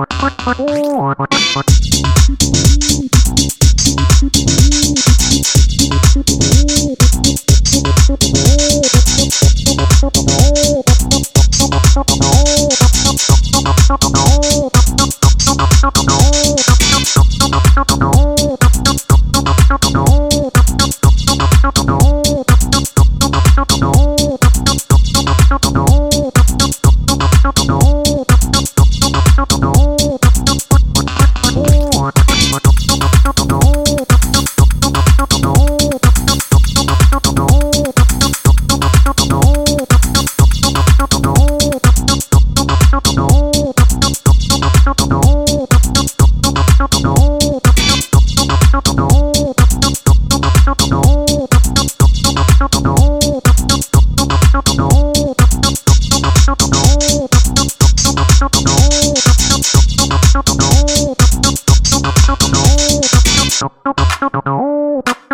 no, no, no.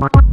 What?